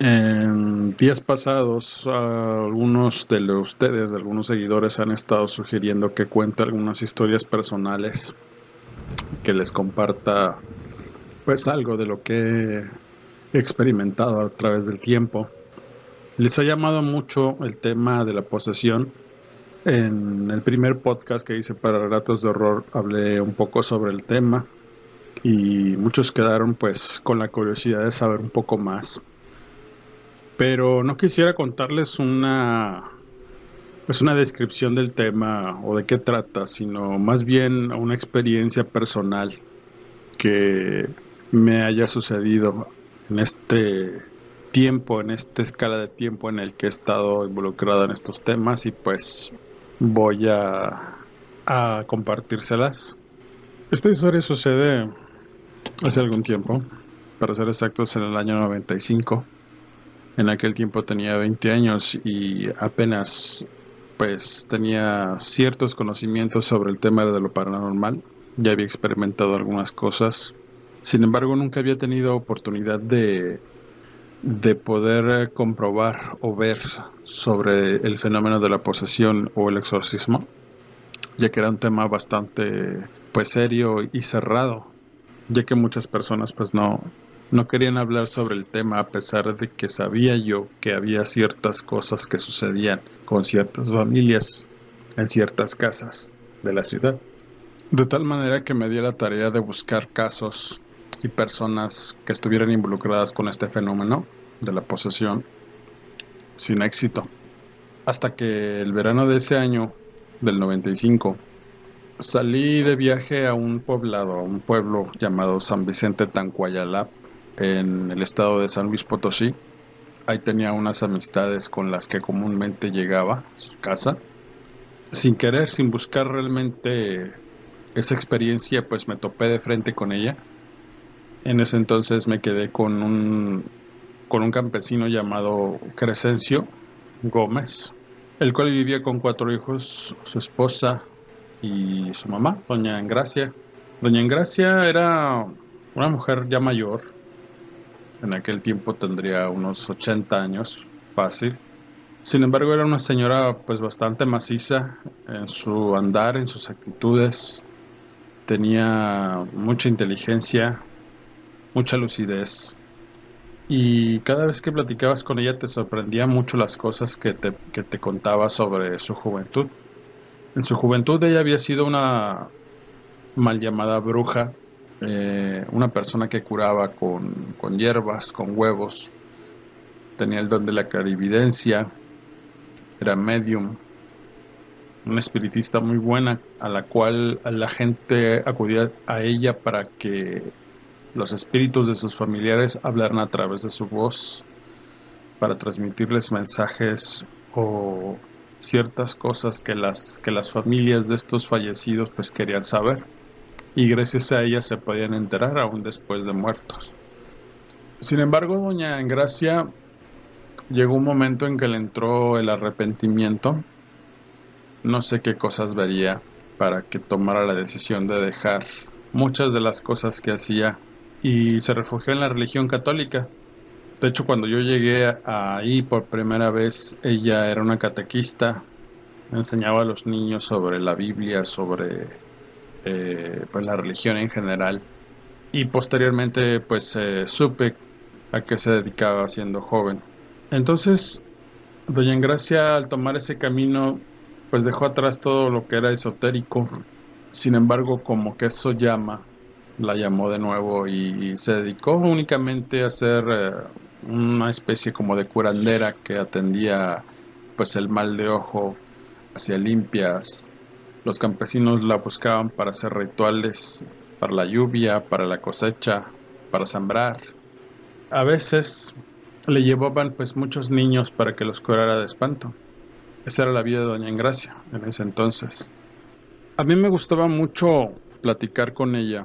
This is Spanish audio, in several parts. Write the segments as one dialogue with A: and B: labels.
A: En días pasados, algunos de los, ustedes, algunos seguidores, han estado sugiriendo que cuente algunas historias personales, que les comparta pues algo de lo que he experimentado a través del tiempo. Les ha llamado mucho el tema de la posesión. En el primer podcast que hice para Relatos de Horror hablé un poco sobre el tema y muchos quedaron pues con la curiosidad de saber un poco más pero no quisiera contarles una pues una descripción del tema o de qué trata, sino más bien una experiencia personal que me haya sucedido en este tiempo, en esta escala de tiempo en el que he estado involucrado en estos temas y pues voy a, a compartírselas. Esta historia sucede hace algún tiempo, para ser exactos en el año 95 en aquel tiempo tenía 20 años y apenas pues tenía ciertos conocimientos sobre el tema de lo paranormal. Ya había experimentado algunas cosas. Sin embargo, nunca había tenido oportunidad de, de poder comprobar o ver sobre el fenómeno de la posesión o el exorcismo, ya que era un tema bastante pues serio y cerrado, ya que muchas personas pues no, no querían hablar sobre el tema a pesar de que sabía yo que había ciertas cosas que sucedían con ciertas familias en ciertas casas de la ciudad. De tal manera que me di la tarea de buscar casos y personas que estuvieran involucradas con este fenómeno de la posesión sin éxito. Hasta que el verano de ese año, del 95, salí de viaje a un poblado, a un pueblo llamado San Vicente Tancuayalap, en el estado de San Luis Potosí. Ahí tenía unas amistades con las que comúnmente llegaba a su casa. Sin querer, sin buscar realmente esa experiencia, pues me topé de frente con ella. En ese entonces me quedé con un, con un campesino llamado Crescencio Gómez, el cual vivía con cuatro hijos, su esposa y su mamá, doña Engracia. Doña Engracia era una mujer ya mayor, en aquel tiempo tendría unos 80 años, fácil. Sin embargo, era una señora pues bastante maciza en su andar, en sus actitudes. Tenía mucha inteligencia, mucha lucidez. Y cada vez que platicabas con ella te sorprendía mucho las cosas que te, que te contaba sobre su juventud. En su juventud ella había sido una mal llamada bruja eh, una persona que curaba con, con, hierbas, con huevos, tenía el don de la clarividencia, era medium, una espiritista muy buena a la cual la gente acudía a ella para que los espíritus de sus familiares hablaran a través de su voz para transmitirles mensajes o ciertas cosas que las que las familias de estos fallecidos pues querían saber y gracias a ella se podían enterar aún después de muertos. Sin embargo, doña Engracia llegó un momento en que le entró el arrepentimiento. No sé qué cosas vería para que tomara la decisión de dejar muchas de las cosas que hacía y se refugió en la religión católica. De hecho, cuando yo llegué ahí por primera vez, ella era una catequista, enseñaba a los niños sobre la Biblia, sobre eh, pues la religión en general y posteriormente pues supe a qué se dedicaba siendo joven entonces Doña Engracia al tomar ese camino pues dejó atrás todo lo que era esotérico. Sin embargo, como que eso llama, la llamó de nuevo y, se dedicó únicamente a hacer eh, una especie como de curandera que atendía pues el mal de ojo hacia limpias. Los campesinos la buscaban para hacer rituales, para la lluvia, para la cosecha, para sembrar. A veces le llevaban pues muchos niños para que los curara de espanto. Esa era la vida de Doña Engracia en ese entonces. A mí me gustaba mucho platicar con ella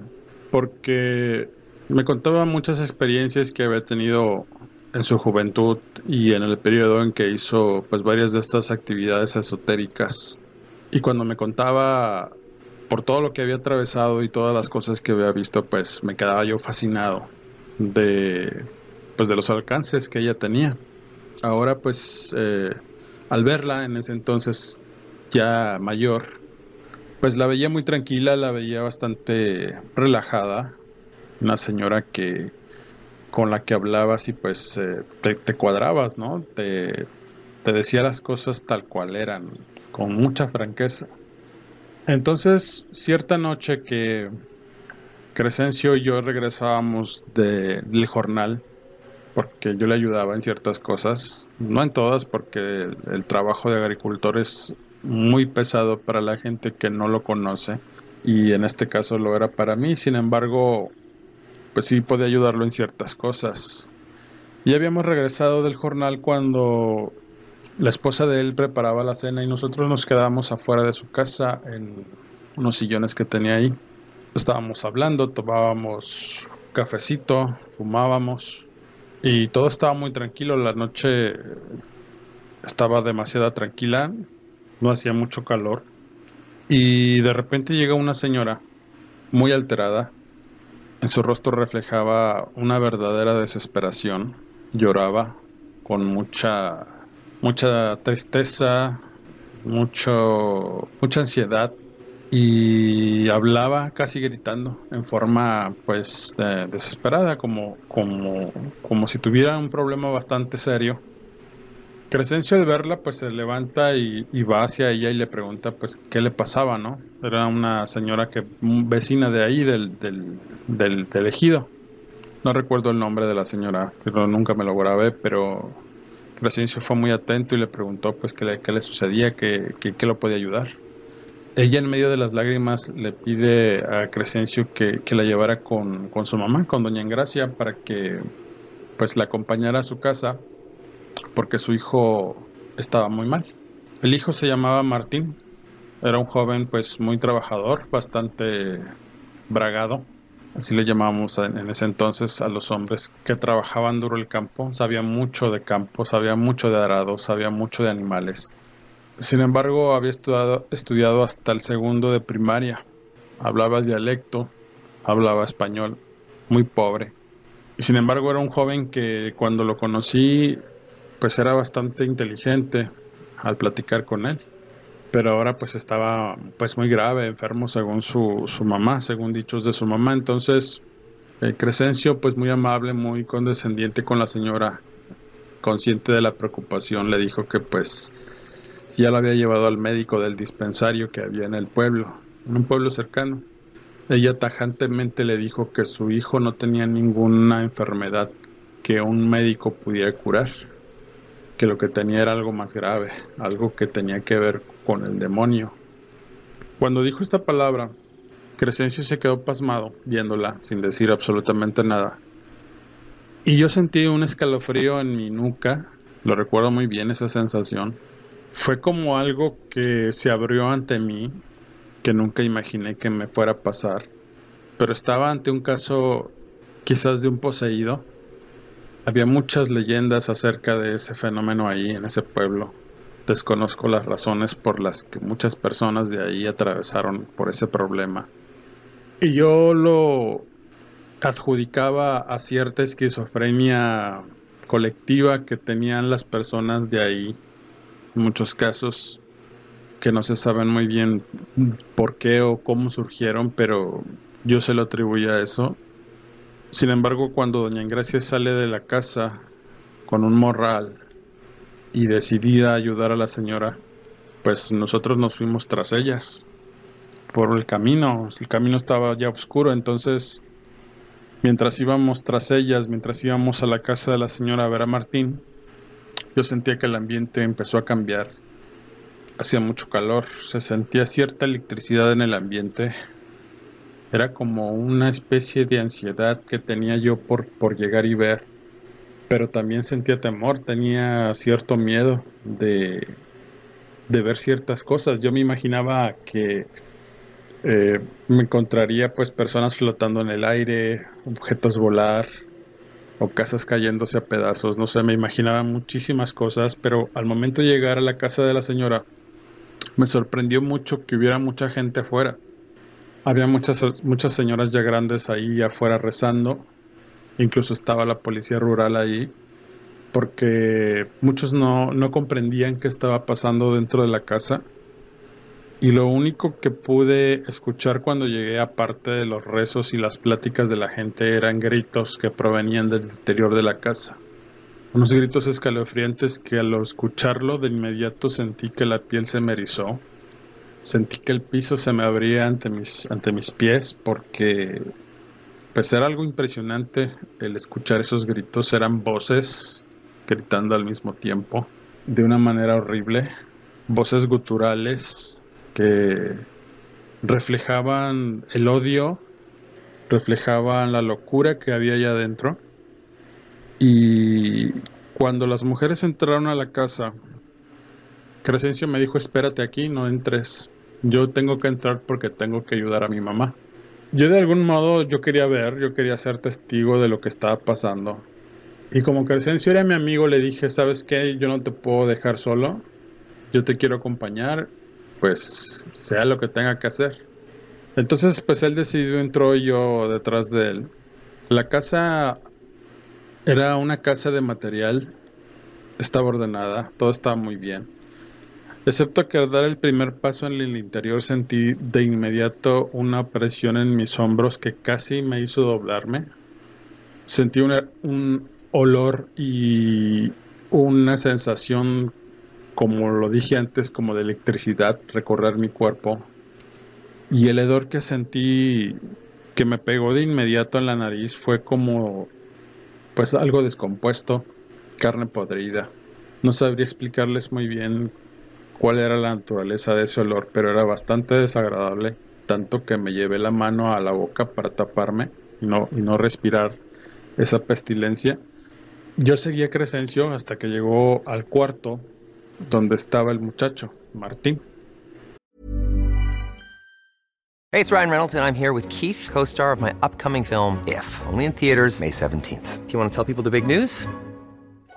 A: porque me contaba muchas experiencias que había tenido en su juventud y en el periodo en que hizo pues varias de estas actividades esotéricas. Y cuando me contaba por todo lo que había atravesado y todas las cosas que había visto, pues me quedaba yo fascinado de pues de los alcances que ella tenía. Ahora pues eh, al verla en ese entonces ya mayor, pues la veía muy tranquila, la veía bastante relajada, una señora que con la que hablabas y pues eh, te, cuadrabas, ¿no? Te, te decía las cosas tal cual eran, con mucha franqueza. Entonces, cierta noche que Crescencio y yo regresábamos del jornal, porque yo le ayudaba en ciertas cosas, no en todas, porque el, trabajo de agricultor es muy pesado para la gente que no lo conoce y en este caso lo era para mí, sin embargo, pues sí podía ayudarlo en ciertas cosas. Y habíamos regresado del jornal cuando la esposa de él preparaba la cena y nosotros nos quedábamos afuera de su casa en unos sillones que tenía ahí. Estábamos hablando, tomábamos cafecito, fumábamos y todo estaba muy tranquilo, la noche estaba demasiado tranquila, no hacía mucho calor. Y de repente llega una señora muy alterada. En su rostro reflejaba una verdadera desesperación. Lloraba con mucha mucha tristeza, mucho mucha ansiedad. Y hablaba casi gritando en forma pues desesperada como como como si tuviera un problema bastante serio. Crescencio al verla pues se levanta y, va hacia ella y le pregunta pues qué le pasaba no era una señora que vecina de ahí del, del, del, ejido. No recuerdo el nombre de la señora pero nunca me lo grabé pero Crescencio fue muy atento y le preguntó pues qué le, sucedía qué, qué lo podía ayudar. Ella en medio de las lágrimas le pide a Crescencio que, la llevara con, su mamá, con Doña Engracia, para que pues la acompañara a su casa, porque su hijo estaba muy mal. El hijo se llamaba Martín, era un joven pues muy trabajador, bastante bragado, así le llamábamos en ese entonces a los hombres que trabajaban duro el campo, sabía mucho de campo, sabía mucho de arado, sabía mucho de animales sin embargo, había estudiado hasta el segundo de primaria. Hablaba dialecto, hablaba español, muy pobre. Y sin embargo era un joven que cuando lo conocí, pues era bastante inteligente al platicar con él. Pero ahora pues estaba pues muy grave, enfermo según su, su mamá, según dichos de su mamá. Entonces, eh, Crescencio pues muy amable, muy condescendiente con la señora, consciente de la preocupación, le dijo que pues ya lo había llevado al médico del dispensario que había en el pueblo, en un pueblo cercano. Ella tajantemente le dijo que su hijo no tenía ninguna enfermedad que un médico pudiera curar, que lo que tenía era algo más grave, algo que tenía que ver con el demonio. Cuando dijo esta palabra, Crescencio se quedó pasmado viéndola sin decir absolutamente nada. Y yo sentí un escalofrío en mi nuca, lo recuerdo muy bien esa sensación, fue como algo que se abrió ante mí, que nunca imaginé que me fuera a pasar, pero estaba ante un caso quizás de un poseído. Había muchas leyendas acerca de ese fenómeno ahí, en ese pueblo. Desconozco las razones por las que muchas personas de ahí atravesaron por ese problema. Y yo lo adjudicaba a cierta esquizofrenia colectiva que tenían las personas de ahí muchos casos que no se saben muy bien por qué o cómo surgieron, pero yo se lo atribuyo a eso. Sin embargo, cuando Doña Ingracia sale de la casa con un morral y decidida a ayudar a la señora, pues nosotros nos fuimos tras ellas por el camino. El camino estaba ya oscuro, entonces mientras íbamos tras ellas, mientras íbamos a la casa de la señora Vera Martín, yo sentía que el ambiente empezó a cambiar. Hacía mucho calor, se sentía cierta electricidad en el ambiente. Era como una especie de ansiedad que tenía yo por, por llegar y ver pero también sentía temor, tenía cierto miedo de, de ver ciertas cosas. Yo me imaginaba que eh, me encontraría pues personas flotando en el aire, objetos volar o casas cayéndose a pedazos, no sé, me imaginaba muchísimas cosas, pero al momento de llegar a la casa de la señora me sorprendió mucho que hubiera mucha gente afuera. Había muchas, muchas señoras ya grandes ahí afuera rezando Incluso estaba la policía rural ahí porque muchos no, no comprendían qué estaba pasando dentro de la casa. Y lo único que pude escuchar cuando llegué, aparte de los rezos y las pláticas de la gente, eran gritos que provenían del interior de la casa. Unos gritos escalofriantes que al escucharlo de inmediato sentí que la piel se me erizó. Sentí que el piso se me abría ante mis, ante mis pies porque pues era algo impresionante el escuchar esos gritos, eran voces gritando al mismo tiempo, de una manera horrible, voces guturales que reflejaban el odio, reflejaban la locura que había allá adentro. Y cuando las mujeres entraron a la casa, Crescencio me dijo, espérate aquí, no entres. Yo tengo que entrar porque tengo que ayudar a mi mamá. Yo de algún modo yo quería ver, yo quería ser testigo de lo que estaba pasando. Y como Crescencio era mi amigo, le dije, ¿sabes qué? Yo no te puedo dejar solo. Yo te quiero acompañar. Pues sea lo que tenga que hacer. Entonces, pues él decidió, entró yo detrás de él. La casa era una casa de material. Estaba ordenada, todo estaba muy bien. Excepto que al dar el primer paso en el interior sentí de inmediato una presión en mis hombros que casi me hizo doblarme. Sentí un olor y una sensación, como lo dije antes, como de electricidad recorrer mi cuerpo. Y el hedor que sentí que me pegó de inmediato en la nariz fue como, pues algo descompuesto, carne podrida. No sabría explicarles muy bien cuál era la naturaleza de ese olor, pero era bastante desagradable, tanto que me llevé la mano a la boca para taparme y no, y no respirar esa pestilencia. Yo seguía Crescencio hasta que llegó al cuarto donde estaba el muchacho, Martín.
B: Hey, it's Ryan Reynolds and I'm here with Keith, co-star of my upcoming film If, only in theaters May 17th. Do you want to tell people the big news?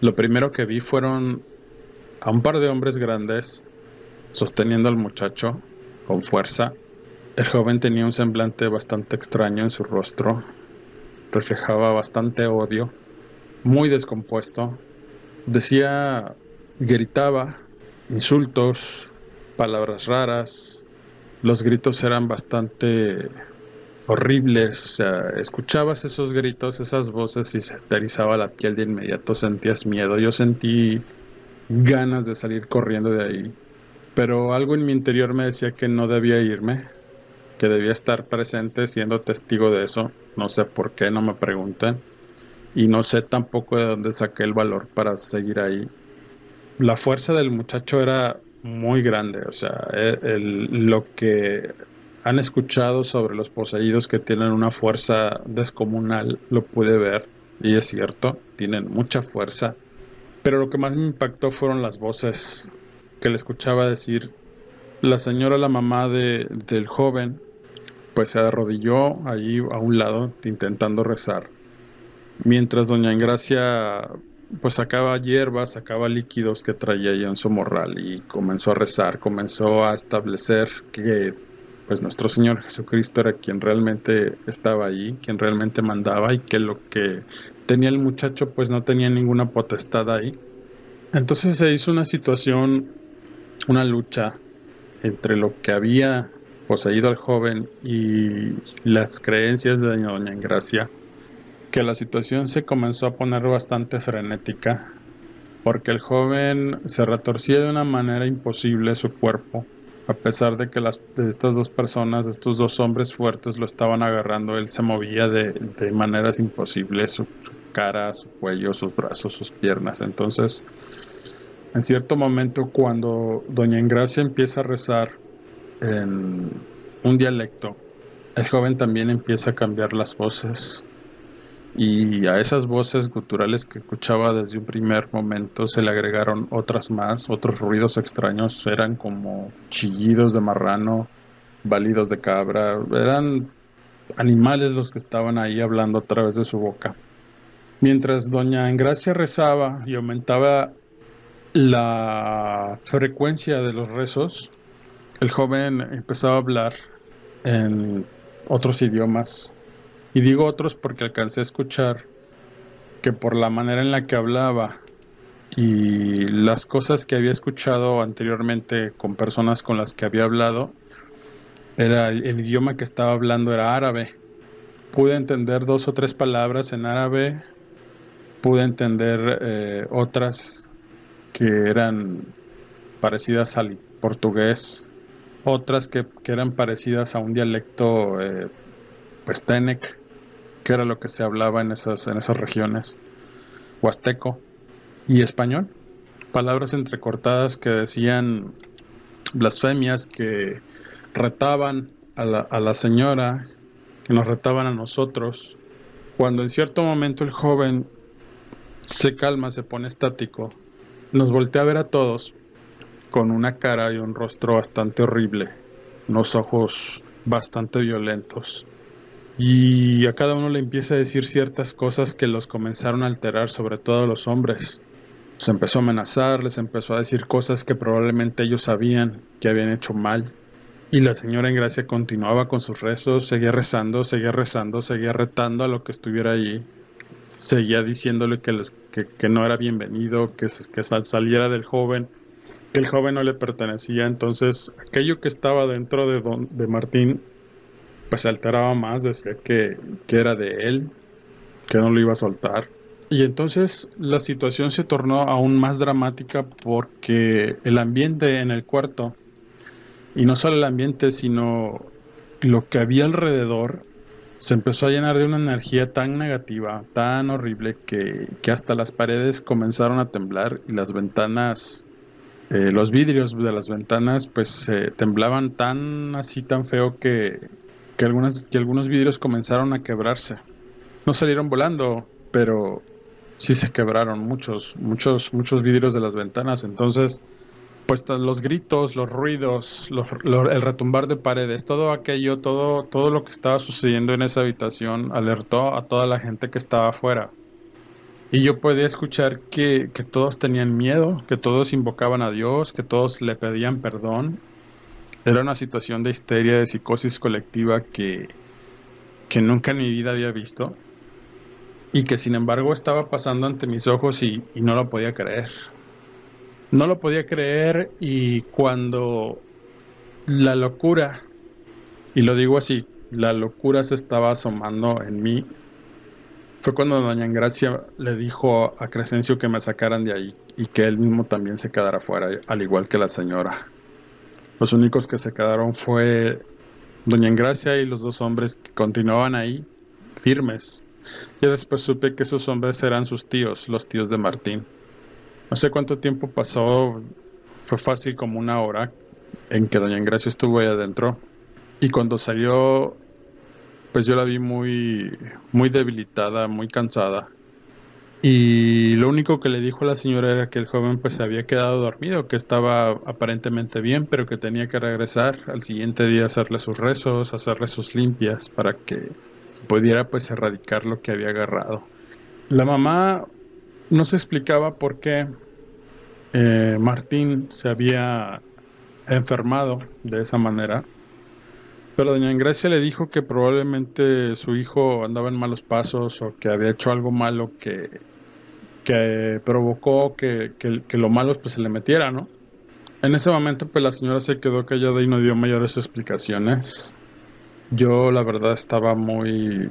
A: Lo primero que vi fueron a un par de hombres grandes sosteniendo al muchacho con fuerza. El joven tenía un semblante bastante extraño en su rostro, reflejaba bastante odio, muy descompuesto. Decía, gritaba insultos, palabras raras. Los gritos eran bastante horribles, o sea, escuchabas esos gritos, esas voces y se te la piel de inmediato, sentías miedo. Yo sentí ganas de salir corriendo de ahí, pero algo en mi interior me decía que no debía irme, que debía estar presente siendo testigo de eso. No sé por qué, no me pregunten. Y no sé tampoco de dónde saqué el valor para seguir ahí. La fuerza del muchacho era muy grande. O sea, lo que han escuchado sobre los poseídos que tienen una fuerza descomunal, lo pude ver. Y es cierto, tienen mucha fuerza. Pero lo que más me impactó fueron las voces que le escuchaba decir la señora, la mamá de, del joven, pues se arrodilló allí a un lado intentando rezar. Mientras doña Ingracia pues sacaba hierbas, sacaba líquidos que traía ella en su morral y comenzó a rezar, comenzó a establecer que pues nuestro Señor Jesucristo era quien realmente estaba allí, quien realmente mandaba y que lo que tenía el muchacho pues no tenía ninguna potestad ahí. Entonces se hizo una situación, una lucha entre lo que había poseído al joven y las creencias de doña Ingracia, que la situación se comenzó a poner bastante frenética, porque el joven se retorcía de una manera imposible su cuerpo, a pesar de que las, de estas dos personas, estos dos hombres fuertes lo estaban agarrando, él se movía de, de maneras imposibles, su, su cara, su cuello, sus brazos, sus piernas. Entonces, en cierto momento, cuando Doña Ingracia empieza a rezar en un dialecto, el joven también empieza a cambiar las voces. Y a esas voces guturales que escuchaba desde un primer momento se le agregaron otras más, otros ruidos extraños, eran como chillidos de marrano, balidos de cabra, eran animales los que estaban ahí hablando a través de su boca. Mientras doña Engracia rezaba y aumentaba la frecuencia de los rezos, el joven empezaba a hablar en otros idiomas y digo otros porque alcancé a escuchar que por la manera en la que hablaba y las cosas que había escuchado anteriormente con personas con las que había hablado, era el, idioma que estaba hablando era árabe. Pude entender dos o tres palabras en árabe, pude entender eh, otras que eran parecidas al portugués, otras que, que eran parecidas a un dialecto eh, pues Tenec, que era lo que se hablaba en esas, en esas regiones, huasteco y español, palabras entrecortadas que decían blasfemias, que retaban a la, a la señora, que nos retaban a nosotros, cuando en cierto momento el joven se calma, se pone estático, nos voltea a ver a todos con una cara y un rostro bastante horrible, unos ojos bastante violentos y a cada uno le empieza a decir ciertas cosas que los comenzaron a alterar, sobre todo a los hombres. Se empezó a amenazar, les empezó a decir cosas que probablemente ellos sabían que habían hecho mal. Y la señora Gracia continuaba con sus rezos, seguía rezando, seguía rezando, seguía retando a lo que estuviera allí. Seguía diciéndole que, les, que, que no era bienvenido, que, que saliera del joven, que el joven no le pertenecía. Entonces, aquello que estaba dentro de, don, de Martín pues se alteraba más, decía que, que era de él, que no lo iba a soltar. Y entonces la situación se tornó aún más dramática porque el ambiente en el cuarto, y no solo el ambiente, sino lo que había alrededor, se empezó a llenar de una energía tan negativa, tan horrible, que, que hasta las paredes comenzaron a temblar y las ventanas, eh, los vidrios de las ventanas, pues temblaban tan así, tan feo que, que, algunas, que algunos vidrios comenzaron a quebrarse. No salieron volando, pero sí se quebraron muchos, muchos, muchos vidrios de las ventanas. Entonces, pues los gritos, los ruidos, los, el retumbar de paredes, todo aquello, todo, todo lo que estaba sucediendo en esa habitación alertó a toda la gente que estaba afuera. Y yo podía escuchar que, que todos tenían miedo, que todos invocaban a Dios, que todos le pedían perdón era una situación de histeria, de psicosis colectiva que, que nunca en mi vida había visto y que sin embargo estaba pasando ante mis ojos y, y no lo podía creer. No lo podía creer y cuando la locura, y lo digo así, la locura se estaba asomando en mí, fue cuando doña Gracia le dijo a Crescencio que me sacaran de ahí y que él mismo también se quedara fuera, al igual que la señora. Los únicos que se quedaron fue Doña Engracia y los dos hombres que continuaban ahí, firmes. Ya después supe que esos hombres eran sus tíos, los tíos de Martín. No sé cuánto tiempo pasó, fue fácil como una hora en que doña Ingracia estuvo ahí adentro y cuando salió pues yo la vi muy muy debilitada, muy cansada. Y lo único que le dijo a la señora era que el joven pues se había quedado dormido, que estaba aparentemente bien, pero que tenía que regresar al siguiente día a hacerle sus rezos, hacerle sus limpias para que pudiera pues erradicar lo que había agarrado. La mamá no se explicaba por qué eh, Martín se había enfermado de esa manera. Pero doña Ingracia le dijo que probablemente su hijo andaba en malos pasos o que había hecho algo malo que, que provocó que, que, lo malo pues se le metiera, ¿no? En ese momento pues la señora se quedó callada y no dio mayores explicaciones. Yo la verdad estaba muy,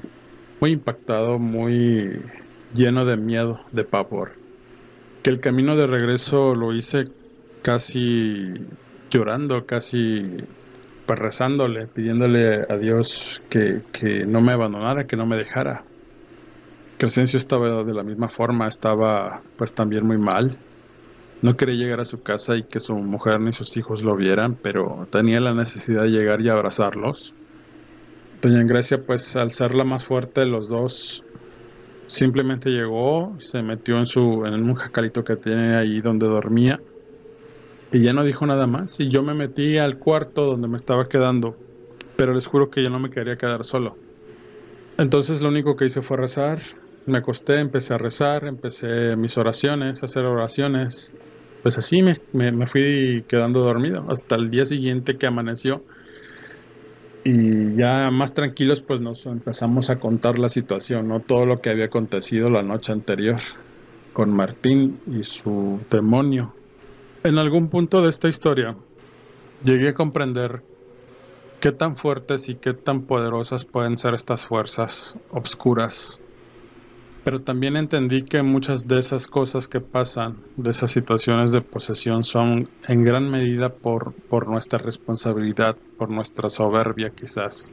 A: muy impactado, muy lleno de miedo, de pavor. Que el camino de regreso lo hice casi llorando, casi pues rezándole, pidiéndole a Dios que, que no me abandonara, que no me dejara. Crescencio estaba de la misma forma, estaba pues también muy mal. No quería llegar a su casa y que su mujer ni sus hijos lo vieran, pero tenía la necesidad de llegar y abrazarlos. Doña Grecia, pues al ser la más fuerte de los dos, simplemente llegó, se metió en su en un jacalito que tiene ahí donde dormía y ya no dijo nada más. Y yo me metí al cuarto donde me estaba quedando, pero les juro que ya no me quería quedar solo. Entonces lo único que hice fue rezar. Me acosté, empecé a rezar, empecé mis oraciones, a hacer oraciones. Pues así me, me, fui quedando dormido hasta el día siguiente que amaneció. Y ya más tranquilos pues nos empezamos a contar la situación, ¿no? Todo lo que había acontecido la noche anterior con Martín y su demonio en algún punto de esta historia llegué a comprender qué tan fuertes y qué tan poderosas pueden ser estas fuerzas obscuras. Pero también entendí que muchas de esas cosas que pasan, de esas situaciones de posesión, son en gran medida por, por nuestra responsabilidad, por nuestra soberbia quizás,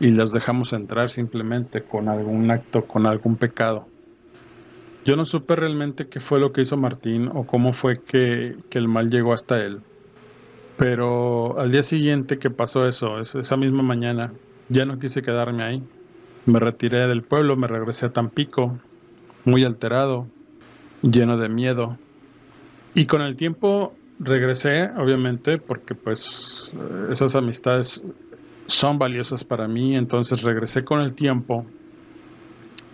A: y las dejamos entrar simplemente con algún acto, con algún pecado. Yo no supe realmente qué fue lo que hizo Martín o cómo fue que, el mal llegó hasta él. Pero al día siguiente que pasó eso, esa misma mañana, ya no quise quedarme ahí. Me retiré del pueblo, me regresé a Tampico, muy alterado, lleno de miedo. Y con el tiempo regresé, obviamente, porque pues esas amistades son valiosas para mí, entonces regresé con el tiempo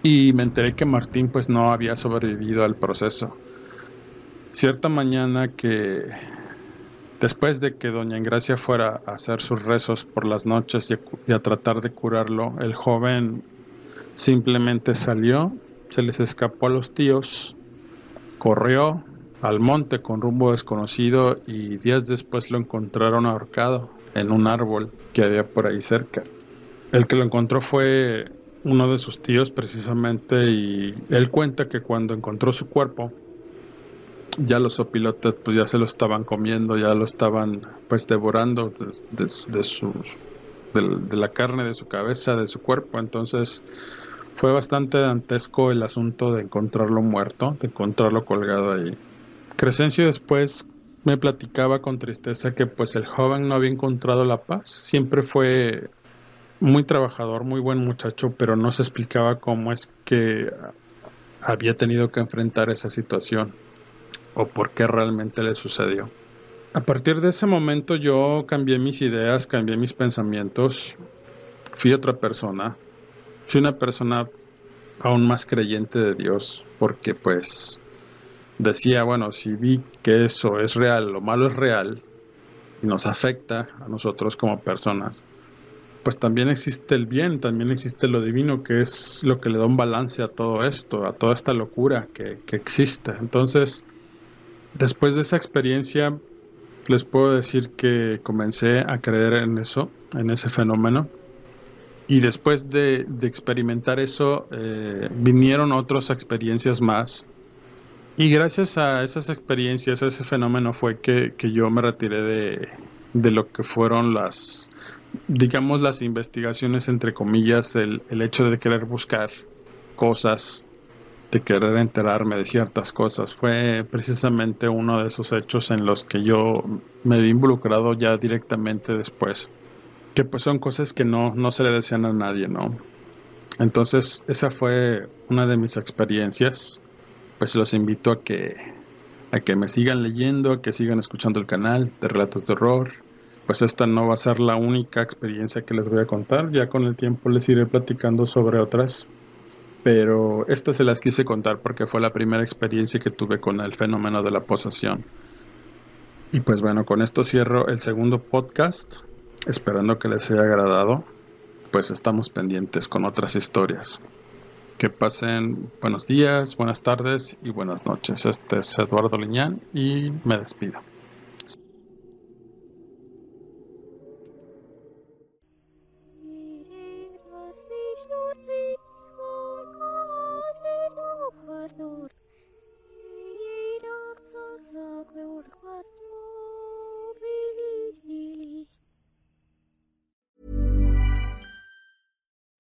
A: y me enteré que Martín pues no había sobrevivido al proceso. Cierta mañana que después de que doña Ingracia fuera a hacer sus rezos por las noches y a, tratar de curarlo, el joven simplemente salió, se les escapó a los tíos, corrió al monte con rumbo desconocido y días después lo encontraron ahorcado en un árbol que había por ahí cerca. El que lo encontró fue uno de sus tíos precisamente y él cuenta que cuando encontró su cuerpo ya los opilotes pues ya se lo estaban comiendo, ya lo estaban pues devorando de, su de, la carne de su cabeza, de su cuerpo, entonces fue bastante dantesco el asunto de encontrarlo muerto, de encontrarlo colgado ahí. Crescencio después me platicaba con tristeza que pues el joven no había encontrado la paz, siempre fue muy trabajador, muy buen muchacho, pero no se explicaba cómo es que había tenido que enfrentar esa situación o por qué realmente le sucedió. A partir de ese momento yo cambié mis ideas, cambié mis pensamientos, fui otra persona, fui una persona aún más creyente de Dios, porque pues decía, bueno, si vi que eso es real, lo malo es real y nos afecta a nosotros como personas, pues también existe el bien, también existe lo divino, que es lo que le da un balance a todo esto, a toda esta locura que, existe. Entonces, después de esa experiencia, les puedo decir que comencé a creer en eso, en ese fenómeno. Y después de, experimentar eso, eh, vinieron otras experiencias más. Y gracias a esas experiencias, a ese fenómeno fue que, yo me retiré de, de lo que fueron las, digamos, las investigaciones, entre comillas, el, el hecho de querer buscar cosas de querer enterarme de ciertas cosas. Fue precisamente uno de esos hechos en los que yo me vi involucrado ya directamente después. Que pues son cosas que no, no se le decían a nadie, ¿no? Entonces, esa fue una de mis experiencias. Pues los invito a que, a que me sigan leyendo, a que sigan escuchando el canal de Relatos de Horror. Pues esta no va a ser la única experiencia que les voy a contar. Ya con el tiempo les iré platicando sobre otras pero estas se las quise contar porque fue la primera experiencia que tuve con el fenómeno de la posesión. Y pues bueno, con esto cierro el segundo podcast, esperando que les haya agradado, pues estamos pendientes con otras historias. Que pasen buenos días, buenas tardes y buenas noches. Este es Eduardo Liñán y me despido.